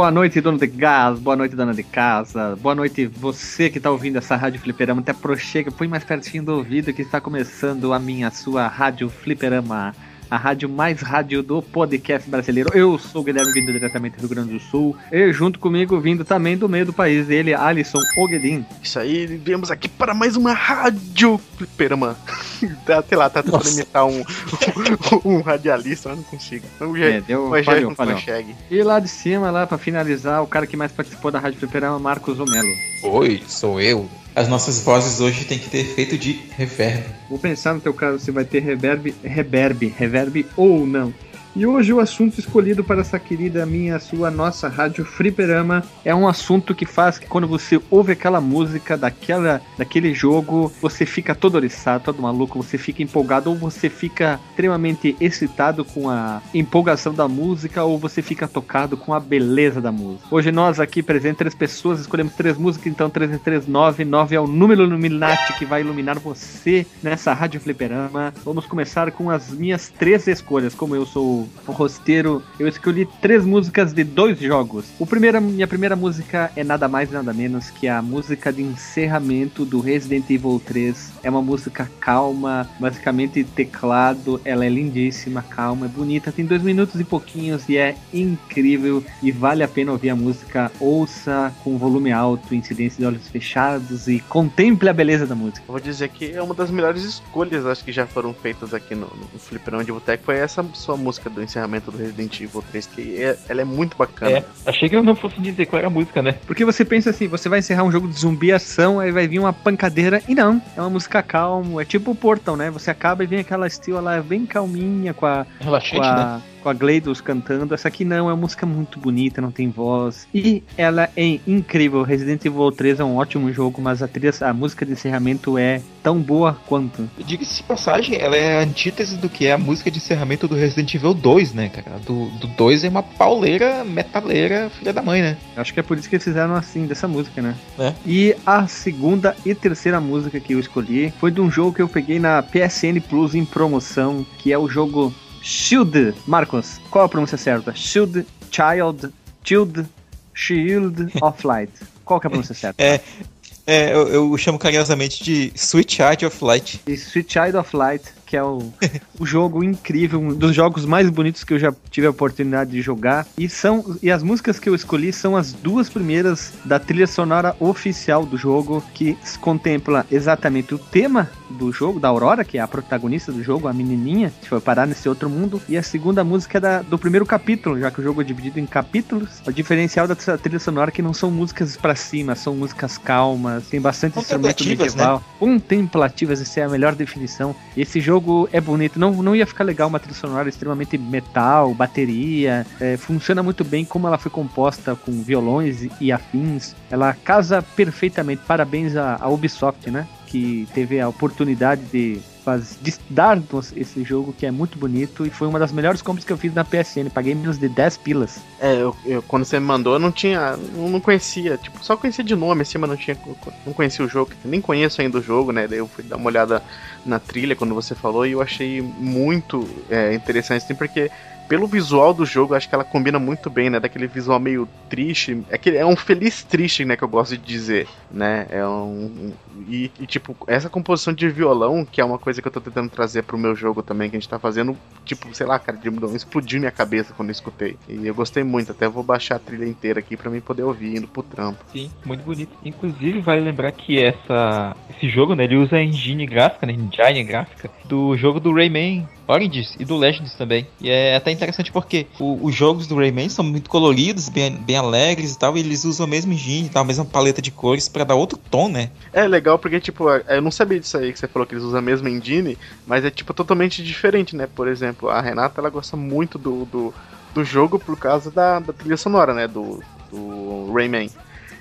Boa noite, dono de gás. Boa noite, dona de casa. Boa noite, você que está ouvindo essa rádio fliperama. Até prochega, põe mais pertinho do ouvido que está começando a minha, sua rádio fliperama a rádio mais rádio do podcast brasileiro. Eu sou o Guilherme, vindo diretamente do Rio Grande do Sul. E junto comigo, vindo também do meio do país, ele, Alisson Ogedin. Isso aí, viemos aqui para mais uma rádio fliperama. Sei lá, tá tentando imitar um, um, um, radialista, mas não consigo. Então, é, deu, falhou, falhou. E lá de cima, lá para finalizar, o cara que mais participou da rádio fliperama, Marcos Omelo. Oi, sou eu. As nossas vozes hoje têm que ter efeito de reverb. Vou pensar no teu caso se vai ter reverb, reverb, reverb ou não. E hoje o assunto escolhido para essa querida minha, sua, nossa rádio Friperama é um assunto que faz que quando você ouve aquela música daquela, daquele jogo, você fica todo oriçado, todo maluco, você fica empolgado ou você fica extremamente excitado com a empolgação da música ou você fica tocado com a beleza da música. Hoje nós aqui presentes três pessoas, escolhemos três músicas, então 3 em 3, 9, 9 é o número Illuminati que vai iluminar você nessa rádio Fliperama. Vamos começar com as minhas três escolhas, como eu sou rosteiro, eu escolhi três músicas de dois jogos. O primeiro, minha primeira música é nada mais nada menos que a música de encerramento do Resident Evil 3. É uma música calma, basicamente teclado, ela é lindíssima, calma, é bonita, tem dois minutos e pouquinhos e é incrível e vale a pena ouvir a música. Ouça com volume alto, incidência de olhos fechados e contemple a beleza da música. Vou dizer que é uma das melhores escolhas, acho que já foram feitas aqui no, no Fliperão de Boteco, foi essa sua música do encerramento do Resident Evil 3, que é, ela é muito bacana. É, achei que eu não fosse dizer qual era a música, né? Porque você pensa assim, você vai encerrar um jogo de zumbi ação, aí vai vir uma pancadeira, e não, é uma música calma, é tipo o Portal, né? Você acaba e vem aquela estilo lá bem calminha com a... Relaxante, com a, né? Com a Gleidos cantando. Essa aqui não, é uma música muito bonita, não tem voz. E ela é incrível. Resident Evil 3 é um ótimo jogo, mas a trilha, a música de encerramento é tão boa quanto. Diga-se de passagem, ela é a antítese do que é a música de encerramento do Resident Evil 2, né, cara? Do, do 2 é uma pauleira, metaleira, filha da mãe, né? Acho que é por isso que eles fizeram assim, dessa música, né? É. E a segunda e terceira música que eu escolhi foi de um jogo que eu peguei na PSN Plus em promoção, que é o jogo Shield. Marcos, qual a pronúncia certa? Shield, Child, Shield, Shield of Light. Qual que é a pronúncia certa? É, é eu, eu, chamo carinhosamente de Sweet Child of Light. E Sweet Child of Light que é o, o jogo incrível, um dos jogos mais bonitos que eu já tive a oportunidade de jogar. E são e as músicas que eu escolhi são as duas primeiras da trilha sonora oficial do jogo, que contempla exatamente o tema do jogo, da Aurora, que é a protagonista do jogo, a menininha, que foi parar nesse outro mundo. E a segunda música é da, do primeiro capítulo, já que o jogo é dividido em capítulos. O diferencial da trilha sonora é que não são músicas para cima, são músicas calmas, tem bastante instrumento medieval. Né? Contemplativas, essa é a melhor definição. Esse jogo jogo é bonito. Não, não ia ficar legal uma trilha sonora extremamente metal, bateria. É, funciona muito bem como ela foi composta com violões e afins. Ela casa perfeitamente. Parabéns à, Ubisoft, né? Que teve a oportunidade de faz, dar esse jogo que é muito bonito e foi uma das melhores compras que eu fiz na PSN. Paguei menos de 10 pilas. É, eu, eu, quando você me mandou, eu não tinha. Eu não conhecia. Tipo, só conhecia de nome assim, mas não tinha. Não conhecia o jogo. Nem conheço ainda o jogo, né? Daí eu fui dar uma olhada na trilha quando você falou e eu achei muito é, interessante, assim, porque pelo visual do jogo, acho que ela combina muito bem, né? Daquele visual meio triste. É, que, é um feliz triste, né? Que eu gosto de dizer, né? É um. E, e, tipo, essa composição de violão, que é uma coisa que eu tô tentando trazer pro meu jogo também, que a gente tá fazendo, tipo, sei lá, cara, de, explodiu minha cabeça quando eu escutei. E eu gostei muito, até vou baixar a trilha inteira aqui para mim poder ouvir indo pro trampo. Sim, muito bonito. Inclusive, vale lembrar que essa, esse jogo, né? Ele usa a engine gráfica, né? Engine gráfica do jogo do Rayman Origins e do Legends também. E é até interessante porque o, os jogos do Rayman são muito coloridos, bem, bem alegres e tal, e eles usam a mesma engine, a mesma paleta de cores para dar outro tom, né? É legal porque, tipo, é, eu não sabia disso aí que você falou que eles usam a mesma engine, mas é, tipo, totalmente diferente, né? Por exemplo, a Renata, ela gosta muito do, do, do jogo por causa da, da trilha sonora, né? Do, do Rayman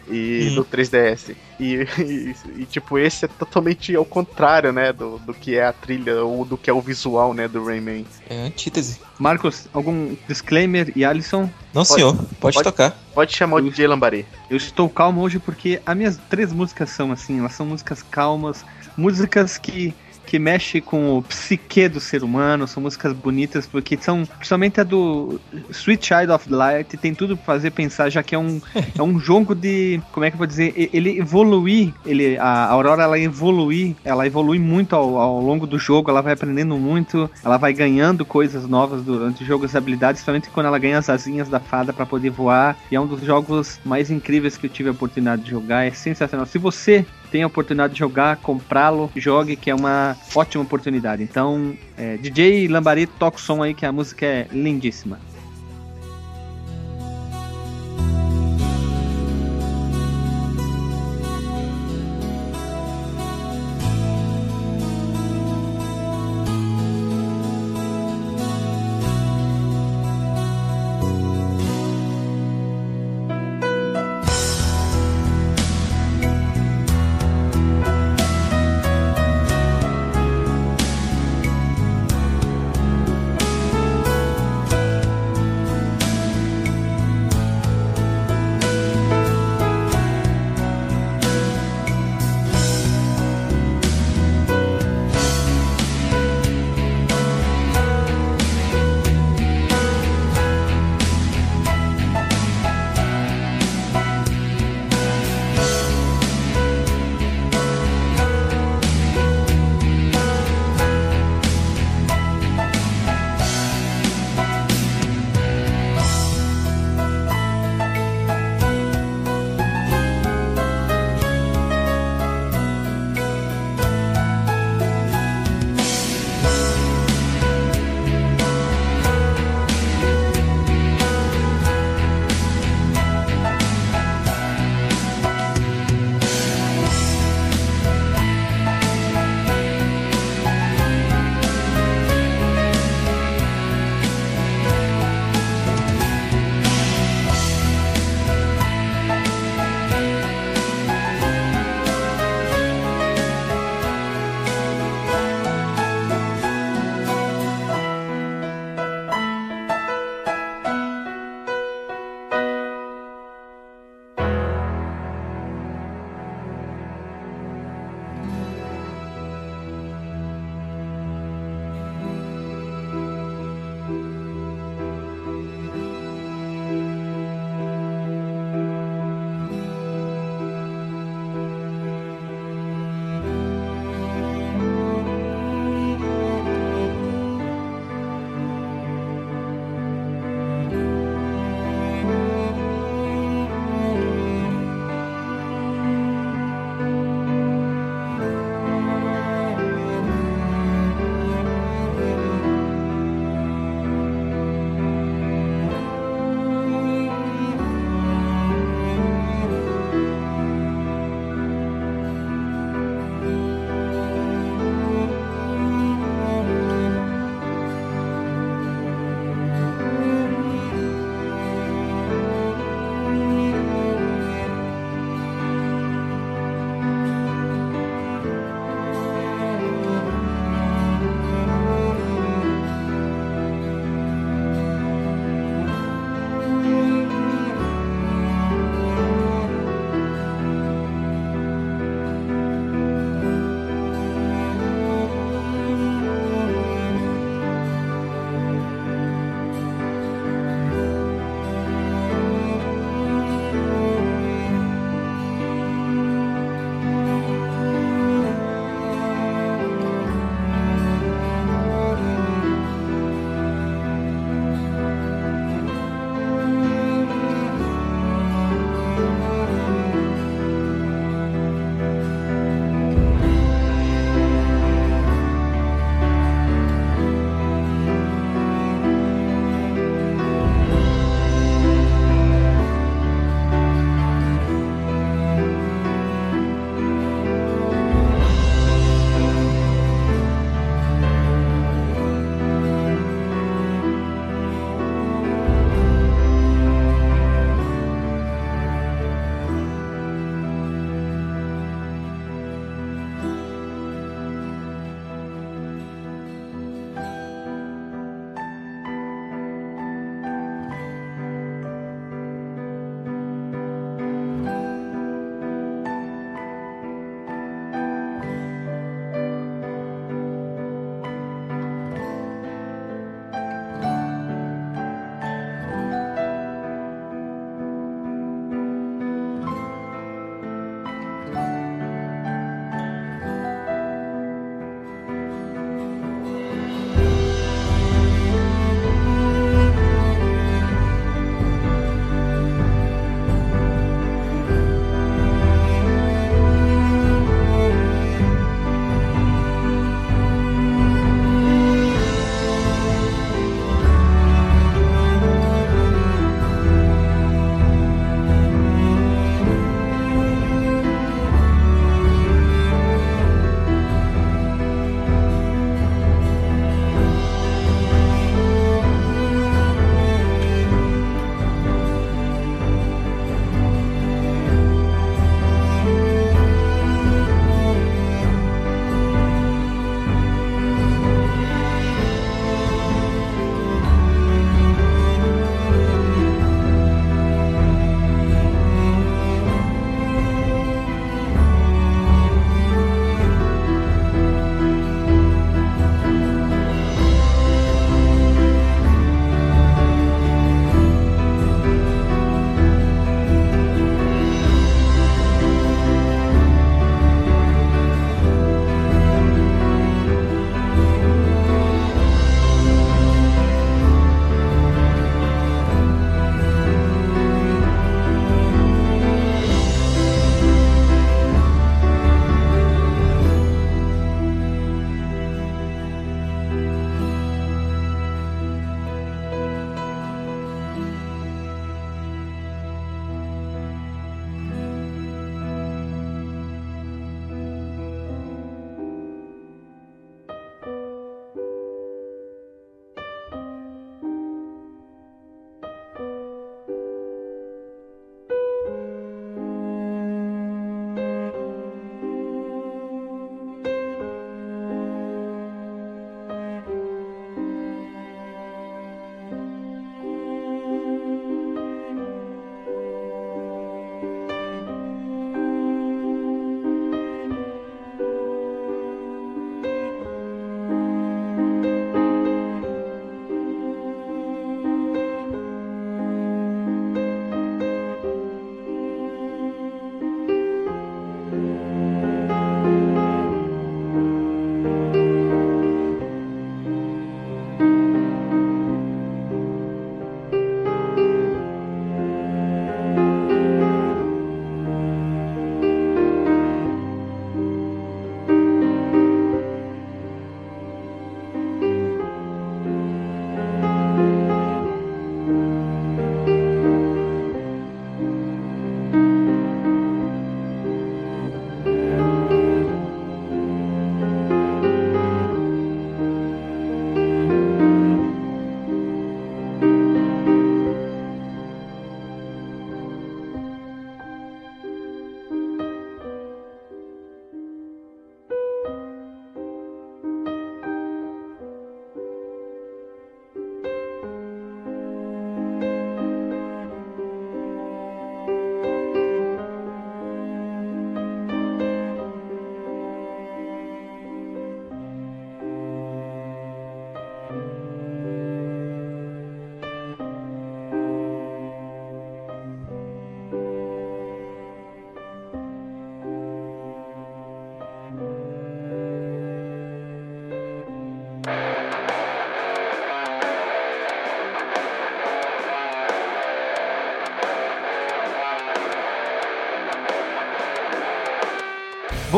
e hum. do 3DS. E, e, e, tipo, esse é totalmente ao contrário, né, do, do que é a trilha ou do que é o visual, né, do Rayman. É antítese. Marcos, algum disclaimer e Alisson? Não, pode, senhor, pode, pode, tocar. Pode chamar o DJ Lambari. Eu estou calmo hoje porque as minhas três músicas são assim, elas são músicas calmas, músicas que que mexe com o psique do ser humano, são músicas bonitas, porque são, principalmente a do Sweet Child of Light, tem tudo pra fazer pensar, já que é um, é um jogo de, como é que eu vou dizer, ele evoluir, ele, a Aurora ela evoluir, ela evolui muito ao, ao longo do jogo, ela vai aprendendo muito, ela vai ganhando coisas novas durante o jogo, as habilidades, principalmente quando ela ganha as asinhas da fada para poder voar, e é um dos jogos mais incríveis que eu tive a oportunidade de jogar, é sensacional. Se você tem a oportunidade de jogar, comprá-lo, jogue, que é uma ótima oportunidade. Então, é, DJ Lambari, toca o som aí que a música é lindíssima.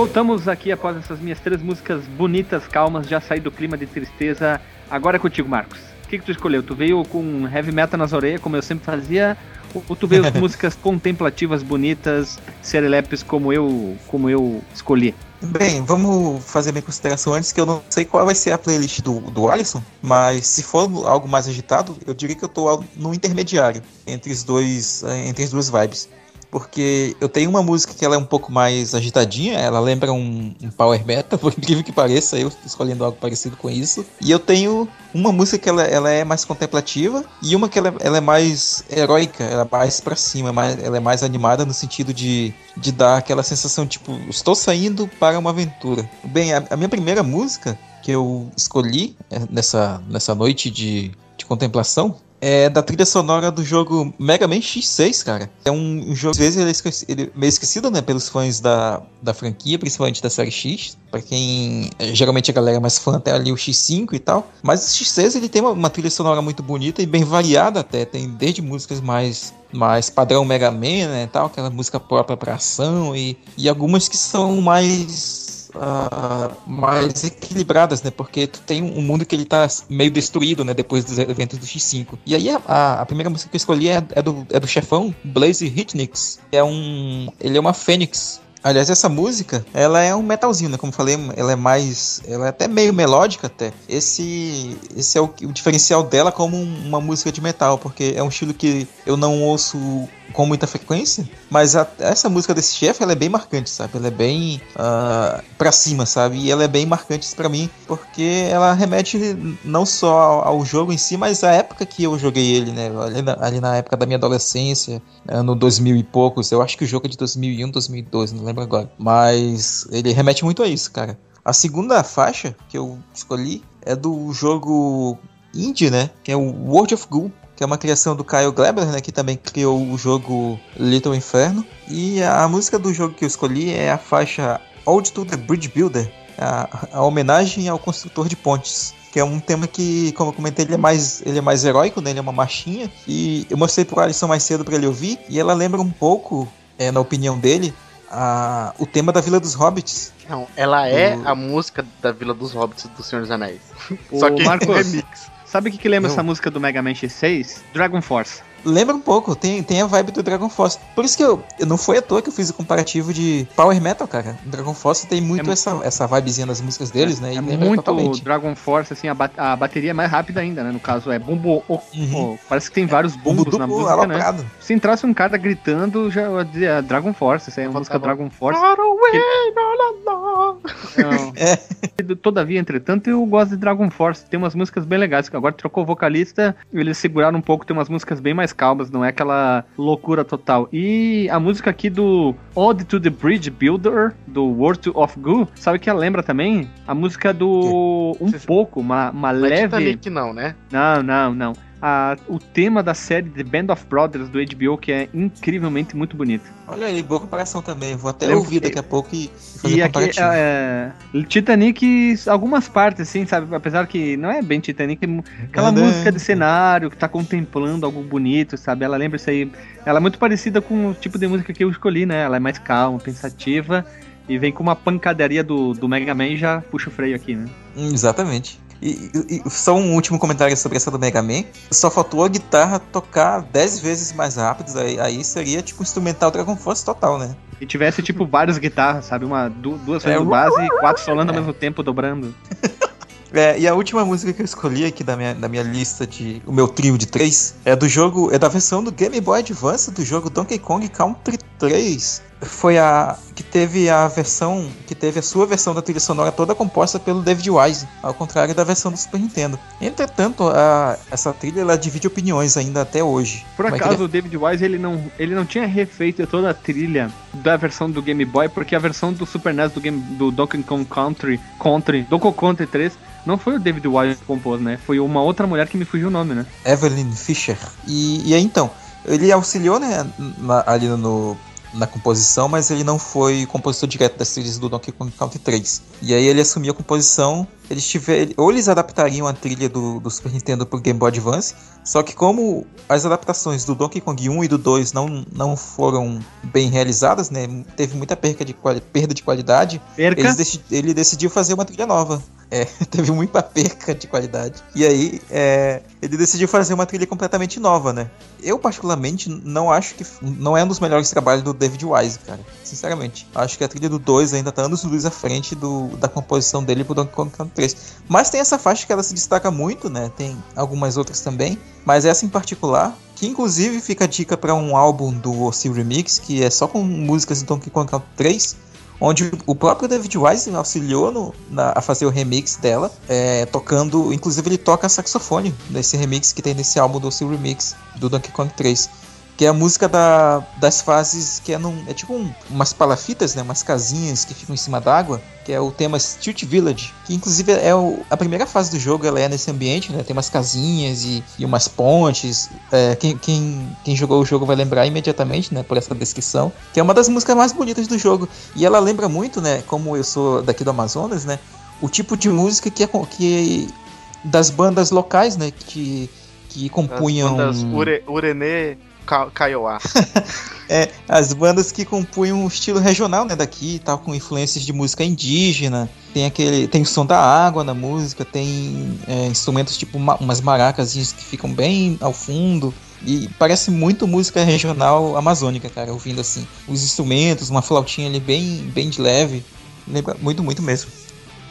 Voltamos aqui após essas minhas três músicas bonitas, calmas, já saí do clima de tristeza. Agora é contigo, Marcos. O que, que tu escolheu? Tu veio com heavy metal nas orelhas, como eu sempre fazia, ou tu veio com músicas contemplativas, bonitas, serelepes, como eu, como eu escolhi? Bem, vamos fazer minha consideração antes, que eu não sei qual vai ser a playlist do, do Alisson, mas se for algo mais agitado, eu diria que eu tô no intermediário entre os dois, eh, entre as duas vibes porque eu tenho uma música que ela é um pouco mais agitadinha, ela lembra um, um power metal, por incrível que pareça, eu escolhendo algo parecido com isso. E eu tenho uma música que ela, ela é mais contemplativa e uma que ela, ela é mais heróica, ela é mais para cima, mais, ela é mais animada no sentido de, de dar aquela sensação tipo, estou saindo para uma aventura. Bem, a, a minha primeira música que eu escolhi é, nessa, nessa noite de, de contemplação é da trilha sonora do jogo Mega Man X6, cara. É um, um jogo, às vezes, ele é, esquecido, ele é meio esquecido, né, pelos fãs da, da franquia, principalmente da série X. Pra quem, é, geralmente a galera mais fã até ali o X5 e tal. Mas o X6, ele tem uma, uma trilha sonora muito bonita e bem variada até. Tem desde músicas mais mais padrão Mega Man, né, tal, aquela música própria para ação e, e algumas que são mais uh, mais equilibradas, né? Porque tu tem um mundo que ele tá meio destruído, né? Depois dos eventos do X5. E aí a, a, primeira música que eu escolhi é, é, do, é do chefão, Blaze Hitnix. É um. Ele é uma fênix Aliás, essa música, ela é um metalzinho, né? Como falei, ela é mais. Ela é até meio melódica até. Esse, esse é o, o diferencial dela como uma música de metal, porque é um estilo que eu não ouço com muita frequência, mas a, essa música desse chefe ela é bem marcante, sabe? Ela é bem uh, pra cima, sabe? E ela é bem marcante para mim, porque ela remete não só ao, ao, jogo em si, mas à época que eu joguei ele, né? Ali na, ali na época da minha adolescência, ano 2000 e poucos. Eu acho que o jogo é de 2001, 2012, não lembro agora. Mas ele remete muito a isso, cara. A segunda faixa que eu escolhi é do jogo indie, né? Que é o World of Ghoul que é uma criação do Kyle Gleber, né, que também criou o jogo Little Inferno. E a música do jogo que eu escolhi é a faixa Ode to the Bridge Builder, a, a homenagem ao construtor de pontes que é um tema que, como eu comentei, ele é mais, ele é mais heróico, né? Ele é uma marchinha. E eu mostrei pro Alisson mais cedo para ele ouvir, e ela lembra um pouco, é, na opinião dele, a, o tema da Vila dos Hobbits. Não, ela é a música da Vila dos Hobbits do Senhor dos Anéis. Só que Marcos, remix. Sabe o que, que lembra Não. essa música do Mega Man X6? Dragon Force. Lembra um pouco, tem, tem a vibe do Dragon Force. Por isso que eu, eu não foi à toa que eu fiz o comparativo de Power Metal, cara. O Dragon Force tem muito é essa, essa vibezinha nas músicas deles, é, né? E é muito totalmente. Dragon Force, assim, a, ba a bateria é mais rápida ainda, né? No caso é bumbo. Oh, uhum. oh, parece que tem vários bumbos bumbo na música, aloprado. né? Se entrasse um cara gritando, já eu dizer Dragon Force, essa é a música Dragon Force. Que... Não. É. Todavia, entretanto, eu gosto de Dragon Force. Tem umas músicas bem legais. Agora trocou o vocalista, eles seguraram um pouco, tem umas músicas bem mais calmas, não é aquela loucura total. E a música aqui do Ode to the Bridge Builder, do World of Goo, sabe que ela lembra também? A música do. Um pouco, uma, uma leve. Titanic, não, né? Não, não, não a, o tema da série The Band of Brothers do HBO, que é incrivelmente muito bonito. Olha aí, boa comparação também. Vou até ouvir daqui a pouco e fazer e aqui, é, Titanic, algumas partes, assim, sabe? Apesar que não é bem Titanic, aquela música de cenário que tá contemplando algo bonito, sabe? Ela lembra isso aí. Ela é muito parecida com o tipo de música que eu escolhi, né? Ela é mais calma, pensativa. E vem com uma pancadaria do, do Mega Man e já puxa o freio aqui, né? Exatamente. E, e, só um último comentário sobre essa do Mega Man. Só faltou a guitarra tocar 10 vezes mais rápido. Aí, aí seria tipo instrumental Dragon Force total, né? E tivesse tipo várias guitarras, sabe? Uma, duas vezes é, base e quatro solando é. ao mesmo tempo, dobrando. É, e a última música que eu escolhi aqui da minha, da minha lista de. O meu trio de três é do jogo. É da versão do Game Boy Advance do jogo Donkey Kong Country 3 foi a que teve a versão que teve a sua versão da trilha sonora toda composta pelo David Wise, ao contrário da versão do Super Nintendo. Entretanto, a, essa trilha ela divide opiniões ainda até hoje. Por é acaso, é? o David Wise ele não, ele não tinha refeito toda a trilha da versão do Game Boy, porque a versão do Super NES do, game, do Donkey Kong Country, Country, Donkey Kong 3 não foi o David Wise que compôs, né? Foi uma outra mulher que me fugiu o nome, né? Evelyn Fisher. E, e aí então, ele auxiliou, né, na, ali no na composição, mas ele não foi compositor direto das trilhas do Donkey Kong Country 3. E aí ele assumiu a composição eles tiver, ou eles adaptariam a trilha do, do Super Nintendo pro Game Boy Advance, só que como as adaptações do Donkey Kong 1 e do 2 não, não foram bem realizadas, né? Teve muita perca de, perda de qualidade. Perca? ele decidiu fazer uma trilha nova. É, teve muita perca de qualidade. E aí, é, ele decidiu fazer uma trilha completamente nova, né? Eu, particularmente, não acho que. Não é um dos melhores trabalhos do David Wise, cara. Sinceramente. Acho que a trilha do 2 ainda tá anos luz à frente do, da composição dele pro Donkey Kong Country 3. Mas tem essa faixa que ela se destaca muito, né? Tem algumas outras também. Mas essa em particular, que inclusive fica a dica para um álbum do Ossil Remix, que é só com músicas do Donkey Kong Country 3 onde o próprio David Wise auxiliou no, na, a fazer o remix dela, é, tocando, inclusive ele toca saxofone nesse remix que tem nesse álbum do seu remix do Donkey Kong 3 que é a música da, das fases que é, num, é tipo um, umas palafitas, né, umas casinhas que ficam em cima d'água, que é o tema Stilt Village, que inclusive é o, a primeira fase do jogo, ela é nesse ambiente, né, tem umas casinhas e, e umas pontes, é, quem, quem, quem jogou o jogo vai lembrar imediatamente, né, por essa descrição, que é uma das músicas mais bonitas do jogo, e ela lembra muito, né, como eu sou daqui do Amazonas, né, o tipo de música que é, que das bandas locais, né, que que compunham. Das bandas Ure, Urenê Kaiowá. é, as bandas que compunham o estilo regional, né, daqui, tal, com influências de música indígena. Tem aquele, tem o som da água na música, tem é, instrumentos tipo uma, umas maracas que ficam bem ao fundo. E parece muito música regional amazônica, cara, ouvindo assim. Os instrumentos, uma flautinha ali bem, bem de leve. Lembra muito, muito mesmo.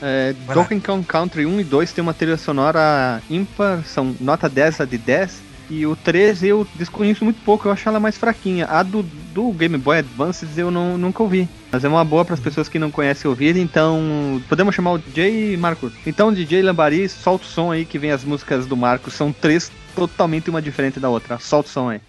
É, Donkey Kong Country 1 e 2 tem uma trilha sonora ímpar, são nota 10 a de 10 e o 13 eu desconheço muito pouco, eu acho ela mais fraquinha. A do, do Game Boy Advance eu não, nunca ouvi. Mas é uma boa para as pessoas que não conhecem ouvir, então podemos chamar o DJ Marcos. Então, DJ Lambari, solta o som aí que vem as músicas do Marcos. São três totalmente uma diferente da outra. Solta o som aí.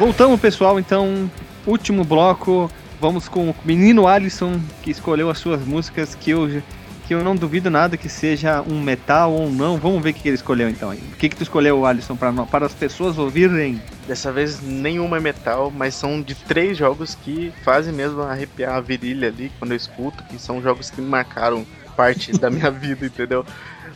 Voltamos, pessoal, então, último bloco. Vamos com o menino Alisson, que escolheu as suas músicas, que eu, que eu não duvido nada que seja um metal ou não. Vamos ver o que, ele escolheu então. O que, que tu escolheu, Alisson, para, para as pessoas ouvirem? Dessa vez nenhuma é metal, mas são de três jogos que fazem mesmo arrepiar a virilha ali quando eu escuto, que são jogos que marcaram parte da minha vida, entendeu?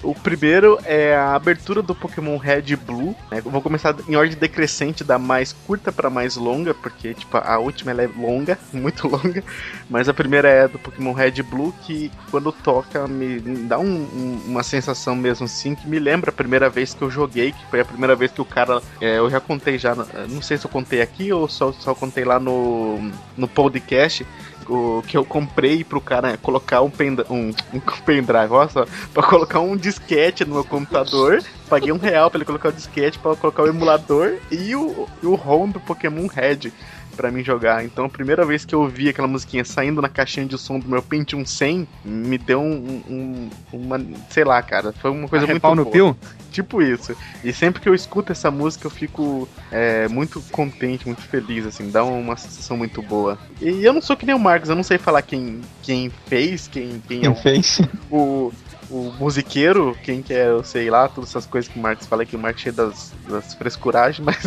O primeiro é a abertura do Pokémon Red e Blue. Né? Vou começar em ordem decrescente, da mais curta para mais longa, porque tipo, a última é longa, muito longa. Mas a primeira é do Pokémon Red e Blue, que quando toca me dá um, um, uma sensação mesmo assim, que me lembra a primeira vez que eu joguei, que foi a primeira vez que o cara. É, eu já contei já, não sei se eu contei aqui ou só, só contei lá no, no podcast o, que eu comprei pro cara colocar um, pen, um, um pendrive, olha só, pra colocar um disquete no meu computador. Paguei um real pra ele colocar o disquete, pra colocar o emulador e o, o ROM do Pokémon Red para mim jogar. Então a primeira vez que eu ouvi aquela musiquinha saindo na caixinha de som do meu Pentium 100, me deu um, um uma, sei lá, cara, foi uma coisa muito boa. no pio? Tipo isso. E sempre que eu escuto essa música eu fico é, muito contente, muito feliz, assim, dá uma sensação muito boa. E eu não sou que nem o Marcos, eu não sei falar quem, quem fez, quem, quem, quem é o, fez. O, o musiqueiro, quem que é, eu sei lá, todas essas coisas que o Marcos fala que o Marcos é das, das frescuragens, mas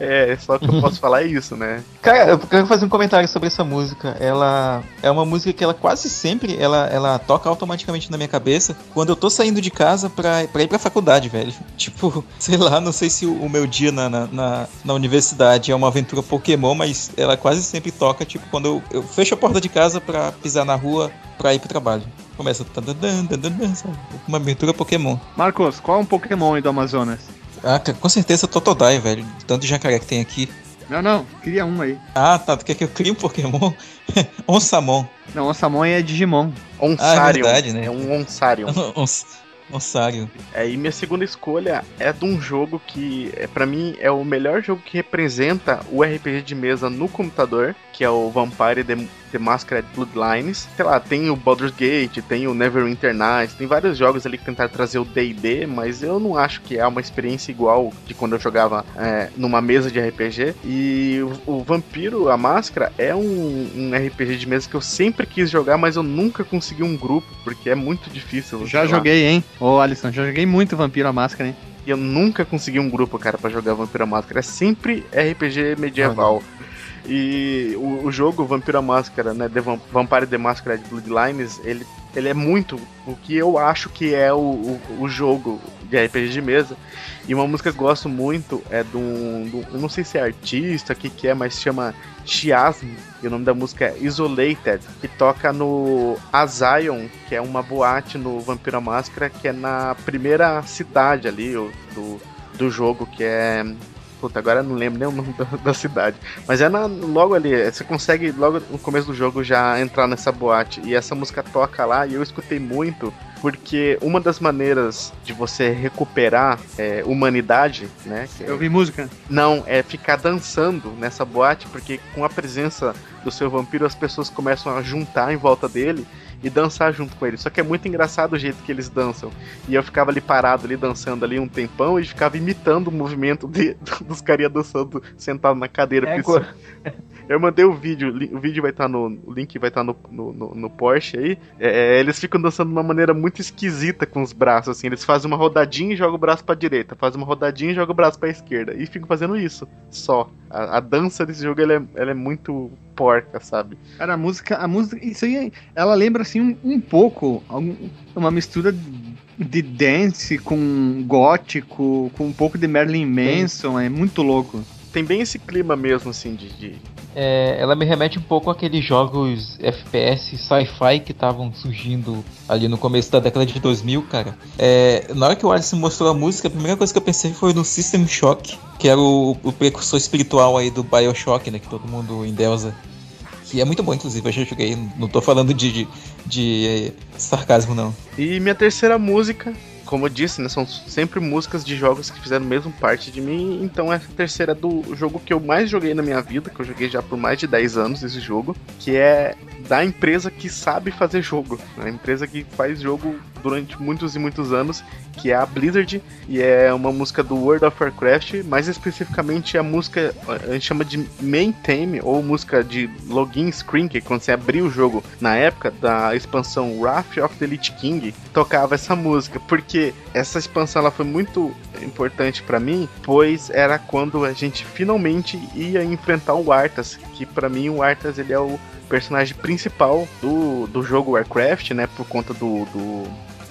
é só que eu posso falar é isso, né? Cara, eu quero fazer um comentário sobre essa música. Ela é uma música que ela quase sempre ela, ela toca automaticamente na minha cabeça quando eu tô saindo de casa pra, pra ir pra faculdade, velho. Tipo, sei lá, não sei se o, meu dia na, na, na, universidade é uma aventura Pokémon, mas ela quase sempre toca, tipo, quando eu, eu fecho a porta de casa pra pisar na rua pra ir pro trabalho. Começa. Uma aventura Pokémon. Marcos, qual é um Pokémon aí do Amazonas? Ah, com certeza Totodile, velho. Tanto jacaré que tem aqui. Não, não, queria um aí. Ah, tá. Tu quer que eu crie um Pokémon? Onsamon. Não, Onsamon é Digimon. Onsarion. Ah, é verdade, né? É um Onsarion. Ons... Onsario. É, e minha segunda escolha é de um jogo que, é, para mim, é o melhor jogo que representa o RPG de mesa no computador, que é o Vampire The, The Masquerade Bloodlines. Sei lá, tem o Baldur's Gate, tem o Neverwinter Nights, tem vários jogos ali que tentaram trazer o D&D, mas eu não acho que é uma experiência igual de quando eu jogava é, numa mesa de RPG. E o, o Vampiro, a Máscara, é um, um, RPG de mesa que eu sempre quis jogar, mas eu nunca consegui um grupo, porque é muito difícil. Já joguei, hein? Ô, Alisson, já joguei muito Vampiro a Máscara, hein? E eu nunca consegui um grupo, cara, para jogar Vampiro a Máscara. É sempre RPG medieval. E o, o, jogo Vampiro a Máscara, né, The Vampire The Masquerade Bloodlines, ele, ele é muito o que eu acho que é o, o, o jogo de RPG de mesa. E uma música que eu gosto muito é de um. Eu não sei se é artista, o que, que é, mas chama Chiasm. E o nome da música é Isolated, que toca no Azion, que é uma boate no Vampiro Máscara, que é na primeira cidade ali do, do jogo, que é Puta, agora eu não lembro nem o nome da, da cidade. Mas é na, logo ali, você consegue logo no começo do jogo já entrar nessa boate. E essa música toca lá e eu escutei muito. Porque uma das maneiras de você recuperar é, humanidade, né? eu vi música? Não, é ficar dançando nessa boate, porque com a presença do seu vampiro as pessoas começam a juntar em volta dele e dançar junto com ele. Só que é muito engraçado o jeito que eles dançam. E eu ficava ali parado ali dançando ali um tempão e ficava imitando o movimento de, dos caras dançando sentado na cadeira. É, eu mandei o vídeo, o vídeo vai estar tá no. O link vai estar tá no, no, no, no, Porsche aí. É, é, eles ficam dançando de uma maneira muito esquisita com os braços, assim. Eles fazem uma rodadinha e jogam o braço pra direita, fazem uma rodadinha e jogam o braço pra esquerda. E ficam fazendo isso. Só. A, a dança desse jogo ela é, ela é muito porca, sabe? Cara, a música, a música, isso aí, ela lembra assim um, um pouco, uma mistura de dance com gótico, com um pouco de Merlin Manson, é muito louco. Tem bem esse clima mesmo, assim, de, de é, ela me remete um pouco àqueles jogos FPS sci-fi que estavam surgindo ali no começo da década de 2000, cara. É, na hora que o Alice mostrou a música, a primeira coisa que eu pensei foi no System Shock, que era o, o precursor espiritual aí do Bioshock, né, que todo mundo endeusa. Que é muito bom, inclusive, eu já joguei, não tô falando de, de, de sarcasmo, não. E minha terceira música como eu disse, né, são sempre músicas de jogos que fizeram mesmo parte de mim. Então essa terceira é do jogo que eu mais joguei na minha vida, que eu joguei já por mais de 10 anos esse jogo, que é da empresa que sabe fazer jogo, a empresa que faz jogo durante muitos e muitos anos, que é a Blizzard, e é uma música do World of Warcraft, mais especificamente a música a gente chama de main theme ou música de login screen, que é quando você abriu o jogo na época da expansão Wrath of the Lich King, tocava essa música, porque essa expansão ela foi muito importante para mim, pois era quando a gente finalmente ia enfrentar o Arthas, que para mim o Arthas ele é o personagem principal do, do jogo Warcraft, né, por conta do, do,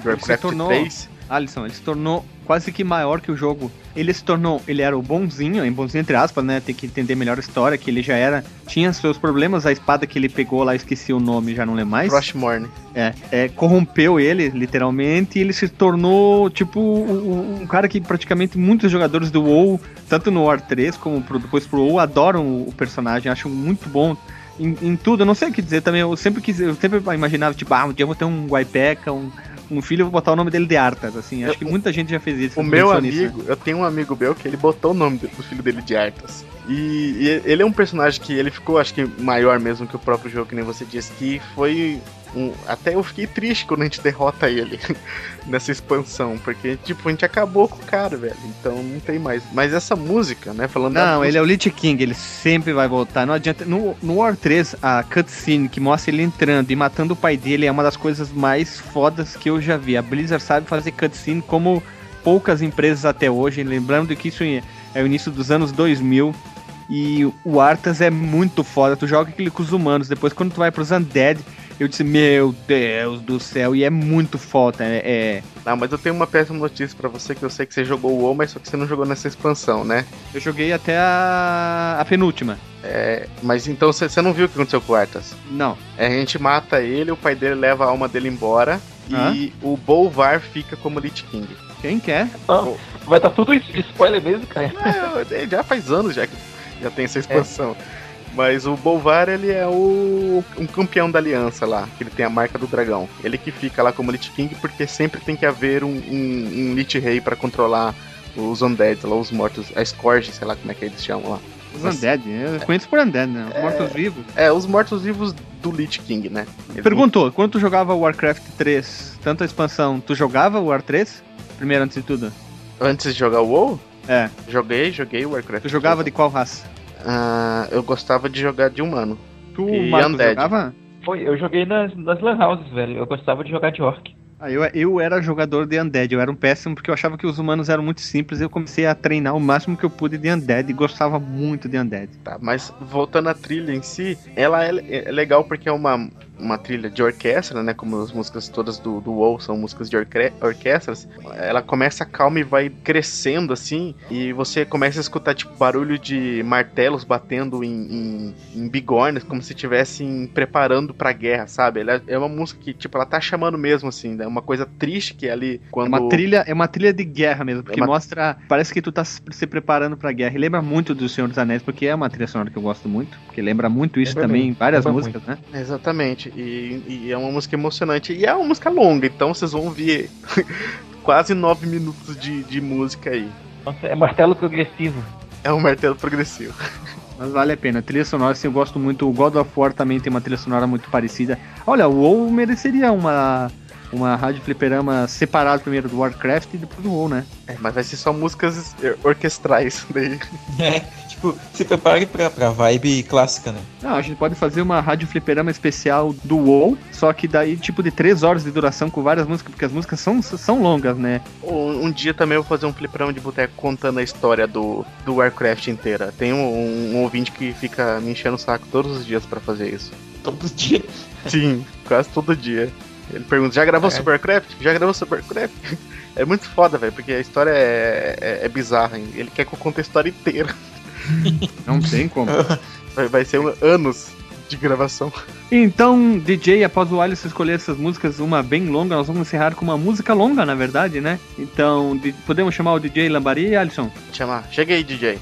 do Warcraft tornou- 3. Alisson, ele se tornou quase que maior que o jogo. Ele se tornou, ele era o bonzinho, em bonzinho entre aspas, né? Tem que entender melhor a história, que ele já era, tinha seus problemas, a espada que ele pegou lá, esqueci o nome, já não lembro mais. Frostmourne. É, é, corrompeu ele, literalmente, e ele se tornou, tipo, um, um cara que praticamente muitos jogadores do WoW, tanto no War 3 como pro, depois pro WoW, adoram o personagem, acham muito bom. Em, em tudo, eu não sei o que dizer também. Eu sempre quis, eu sempre imaginava, tipo, ah, um dia eu vou ter um Guaipeca, um, um filho, eu vou botar o nome dele de Arthas, assim. Acho que muita gente já fez isso. O meu nisso, né? amigo, eu tenho um amigo meu que ele botou o nome do filho dele de Arthas. E, e ele é um personagem que ele ficou, acho que, maior mesmo que o próprio jogo, que nem você disse, que foi. Um, até eu fiquei triste quando a gente derrota ele nessa expansão, porque, tipo, a gente acabou com o cara, velho. Então não tem mais. Mas essa música, né? Falando Não, ele música, é o Lich King, ele sempre vai voltar. Não adianta. No, no War 3, a cutscene que mostra ele entrando e matando o pai dele é uma das coisas mais fodas que eu já vi. A Blizzard sabe fazer cutscene como poucas empresas até hoje. Lembrando que isso é o início dos anos 2000. E o Arthas é muito foda. Tu joga aquele com os humanos. Depois, quando tu vai pros Undead, eu disse: Meu Deus do céu. E é muito foda. É, é- Não, mas eu tenho uma péssima notícia pra você, que eu sei que você jogou o WoW, mas só que você não jogou nessa expansão, né? Eu joguei até a, a penúltima. É, mas então você não viu o que aconteceu com o Arthas? Não. É, a gente mata ele, o pai dele leva a alma dele embora, Hã? e o Bolvar fica como Lich King. Quem quer? Ah, vai estar tudo isso de spoiler mesmo, cara. É, já faz anos já que já tem essa expansão. Mas o Bolvar, ele é o um campeão da aliança lá, que ele tem a marca do dragão. Ele que fica lá como Lich King, porque sempre tem que haver um, um, um Lich Rei pra controlar os Undead, lá, os mortos, a Scourge, sei lá como é que eles chamam lá. Os Mas- Undead, eu conheço por Undead, né? Os mortos-vivos. É, os mortos-vivos do Lich King, né? Eles Perguntou, quando tu jogava Warcraft 3, tanto a expansão, tu jogava o War 3? Primeiro, antes de tudo. Antes de jogar o WoW, É. joguei, joguei o Warcraft. Tu jogava de qual raça? Ah, eu gostava de jogar de humano. Tu, E Marcos, Undead. jogava? Foi, eu joguei nas, nas Lan Houses, velho. Eu gostava de jogar de orc. Ah, eu, eu era jogador de Undead, eu era um péssimo porque eu achava que os humanos eram muito simples e eu comecei a treinar o máximo que eu pude de Undead e gostava muito de Undead. Tá, mas voltando à trilha em si, ela é, é legal porque é uma, uma trilha de orquestra, né? Como as músicas todas do, do WoW são músicas de orque- orquestras. Ela começa calma e vai crescendo assim, e você começa a escutar tipo barulho de martelos batendo em, em, em bigornas, como se estivessem preparando pra guerra, sabe? Ela é uma música que, tipo, ela tá chamando mesmo, assim, né? Uma coisa triste que é ali É quando. uma trilha, é uma trilha de guerra mesmo, porque É uma- mostra, parece que tu tá se preparando pra guerra. E lembra muito do Senhor dos Anéis, porque é uma trilha sonora que eu gosto muito, porque lembra muito isso Lembra também em muito, várias lembra músicas, né? Exatamente. E, e é uma música emocionante. E é uma música longa, então vocês vão ver quase nove minutos de, de música aí. Nossa, é martelo progressivo. É um martelo progressivo. Mas vale a pena. Trilha sonora, assim, eu gosto muito. O God of War também tem uma trilha sonora muito parecida. Olha, o WoW mereceria uma, uma rádio fliperama separado primeiro do Warcraft e depois do WoW, né? É, mas vai ser só músicas orquestrais daí. É, tipo, se prepare pra, pra vibe clássica, né? Não, a gente pode fazer uma rádio fliperama especial do WoW, só que daí tipo de três horas de duração com várias músicas, porque as músicas são, são longas, né? Um, um dia também eu vou fazer um fliperama de boteco contando a história do, do Warcraft inteira. Tem um, um ouvinte que fica me enchendo o saco todos os dias pra fazer isso. Todo dia. Sim, quase todo dia. Ele pergunta, já gravou É. sobre Warcraft? Já gravou sobre Warcraft? É muito foda, velho, porque a história é, é, é bizarra. hein? Ele quer que eu conte a história inteira. Não tem como. Vai, vai ser um- anos de gravação. Então, DJ, após o Alisson escolher essas músicas, uma bem longa, nós vamos encerrar com uma música longa, na verdade, né? Então, de- podemos chamar o DJ Lambari, Alisson? Chamar. Chega aí, DJ.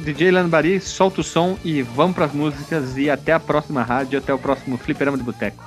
DJ Lambari, solta o som e vamos pras músicas e até a próxima rádio, até o próximo Fliperama de Boteco.